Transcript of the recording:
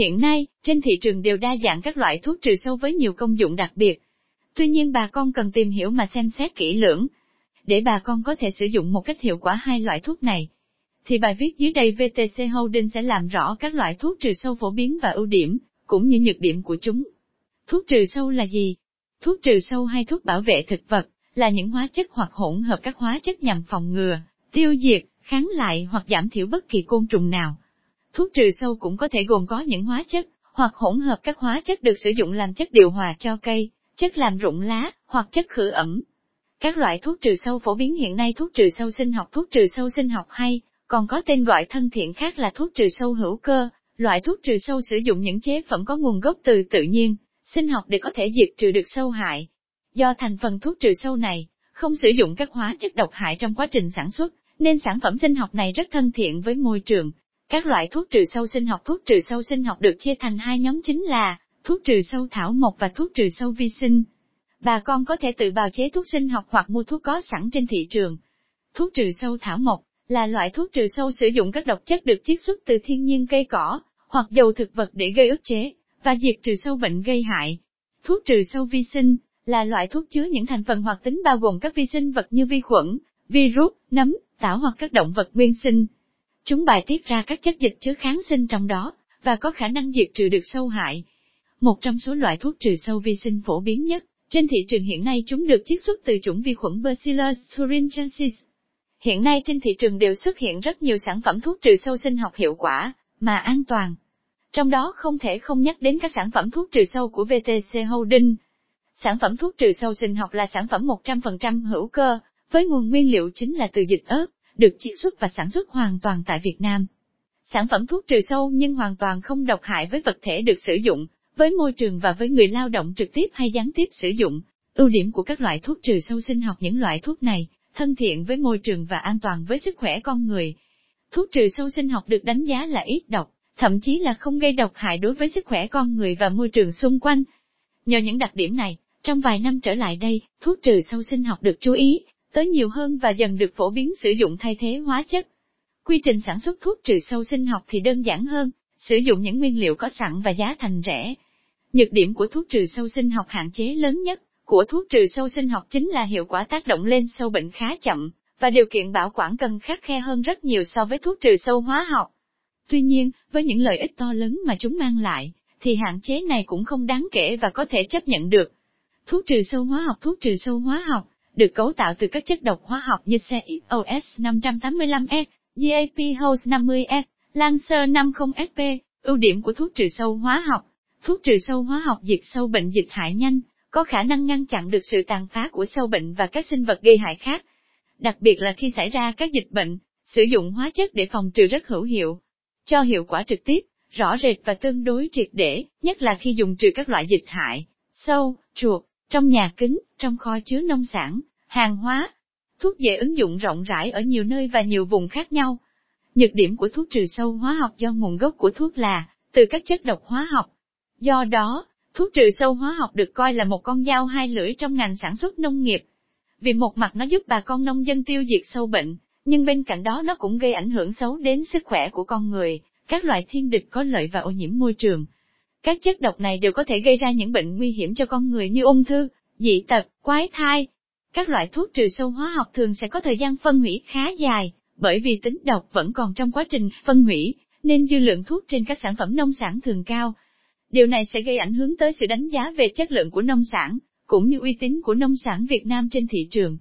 Hiện nay, trên thị trường đều đa dạng các loại thuốc trừ sâu với nhiều công dụng đặc biệt. Tuy nhiên bà con cần tìm hiểu mà xem xét kỹ lưỡng, để bà con có thể sử dụng một cách hiệu quả hai loại thuốc này. Thì bài viết dưới đây VTC Holding sẽ làm rõ các loại thuốc trừ sâu phổ biến và ưu điểm, cũng như nhược điểm của chúng. Thuốc trừ sâu là gì? Thuốc trừ sâu hay thuốc bảo vệ thực vật, là những hóa chất hoặc hỗn hợp các hóa chất nhằm phòng ngừa, tiêu diệt, kháng lại hoặc giảm thiểu bất kỳ côn trùng nào. Thuốc trừ sâu cũng có thể gồm có những hóa chất, hoặc hỗn hợp các hóa chất được sử dụng làm chất điều hòa cho cây, chất làm rụng lá, hoặc chất khử ẩm. Các loại thuốc trừ sâu phổ biến hiện nay thuốc trừ sâu sinh học thuốc trừ sâu sinh học hay, còn có tên gọi thân thiện khác là thuốc trừ sâu hữu cơ, loại thuốc trừ sâu sử dụng những chế phẩm có nguồn gốc từ tự nhiên, sinh học để có thể diệt trừ được sâu hại. Do thành phần thuốc trừ sâu này, không sử dụng các hóa chất độc hại trong quá trình sản xuất, nên sản phẩm sinh học này rất thân thiện với môi trường. Các loại thuốc trừ sâu sinh học Thuốc trừ sâu sinh học được chia thành hai nhóm chính là thuốc trừ sâu thảo mộc và thuốc trừ sâu vi sinh. Bà con có thể tự bào chế thuốc sinh học hoặc mua thuốc có sẵn trên thị trường. Thuốc trừ sâu thảo mộc là loại thuốc trừ sâu sử dụng các độc chất được chiết xuất từ thiên nhiên cây cỏ hoặc dầu thực vật để gây ức chế và diệt trừ sâu bệnh gây hại. Thuốc trừ sâu vi sinh là loại thuốc chứa những thành phần hoạt tính bao gồm các vi sinh vật như vi khuẩn, virus, nấm, tảo hoặc các động vật nguyên sinh. Chúng bài tiết ra các chất dịch chứa kháng sinh trong đó, và có khả năng diệt trừ được sâu hại. Một trong số loại thuốc trừ sâu vi sinh phổ biến nhất, trên thị trường hiện nay chúng được chiết xuất từ chủng vi khuẩn Bacillus thuringiensis. Hiện nay trên thị trường đều xuất hiện rất nhiều sản phẩm thuốc trừ sâu sinh học hiệu quả, mà an toàn. Trong đó không thể không nhắc đến các sản phẩm thuốc trừ sâu của VTC Holding. Sản phẩm thuốc trừ sâu sinh học là sản phẩm 100% hữu cơ, với nguồn nguyên liệu chính là từ dịch ớt, được chiết xuất và sản xuất hoàn toàn tại Việt Nam. Sản phẩm thuốc trừ sâu nhưng hoàn toàn không độc hại với vật thể được sử dụng, với môi trường và với người lao động trực tiếp hay gián tiếp sử dụng. Ưu điểm của các loại thuốc trừ sâu sinh học những loại thuốc này, thân thiện với môi trường và an toàn với sức khỏe con người. Thuốc trừ sâu sinh học được đánh giá là ít độc, thậm chí là không gây độc hại đối với sức khỏe con người và môi trường xung quanh. Nhờ những đặc điểm này, trong vài năm trở lại đây, thuốc trừ sâu sinh học được chú ý, tới nhiều hơn và dần được phổ biến sử dụng thay thế hóa chất. Quy trình sản xuất thuốc trừ sâu sinh học thì đơn giản hơn, sử dụng những nguyên liệu có sẵn và giá thành rẻ. Nhược điểm của thuốc trừ sâu sinh học hạn chế lớn nhất của thuốc trừ sâu sinh học chính là hiệu quả tác động lên sâu bệnh khá chậm, và điều kiện bảo quản cần khắc khe hơn rất nhiều so với thuốc trừ sâu hóa học. Tuy nhiên, với những lợi ích to lớn mà chúng mang lại, thì hạn chế này cũng không đáng kể và có thể chấp nhận được. Thuốc trừ sâu hóa học Thuốc trừ sâu hóa học, được cấu tạo từ các chất độc hóa học như CXOS 585S, GAP Host 50S, Lancer 50SP. Ưu điểm của thuốc trừ sâu hóa học Thuốc trừ sâu hóa học diệt sâu bệnh dịch hại nhanh, có khả năng ngăn chặn được sự tàn phá của sâu bệnh và các sinh vật gây hại khác. Đặc biệt là khi xảy ra các dịch bệnh, sử dụng hóa chất để phòng trừ rất hữu hiệu, cho hiệu quả trực tiếp, rõ rệt và tương đối triệt để, nhất là khi dùng trừ các loại dịch hại, sâu, chuột, trong nhà kính, trong kho chứa nông sản, hàng hóa. Thuốc dễ ứng dụng rộng rãi ở nhiều nơi và nhiều vùng khác nhau. Nhược điểm của thuốc trừ sâu hóa học do nguồn gốc của thuốc là từ các chất độc hóa học. Do đó, thuốc trừ sâu hóa học được coi là một con dao hai lưỡi trong ngành sản xuất nông nghiệp. Vì một mặt nó giúp bà con nông dân tiêu diệt sâu bệnh, nhưng bên cạnh đó nó cũng gây ảnh hưởng xấu đến sức khỏe của con người, các loại thiên địch có lợi và ô nhiễm môi trường. Các chất độc này đều có thể gây ra những bệnh nguy hiểm cho con người như ung thư, dị tật, quái thai. Các loại thuốc trừ sâu hóa học thường sẽ có thời gian phân hủy khá dài, bởi vì tính độc vẫn còn trong quá trình phân hủy, nên dư lượng thuốc trên các sản phẩm nông sản thường cao. Điều này sẽ gây ảnh hưởng tới sự đánh giá về chất lượng của nông sản, cũng như uy tín của nông sản Việt Nam trên thị trường.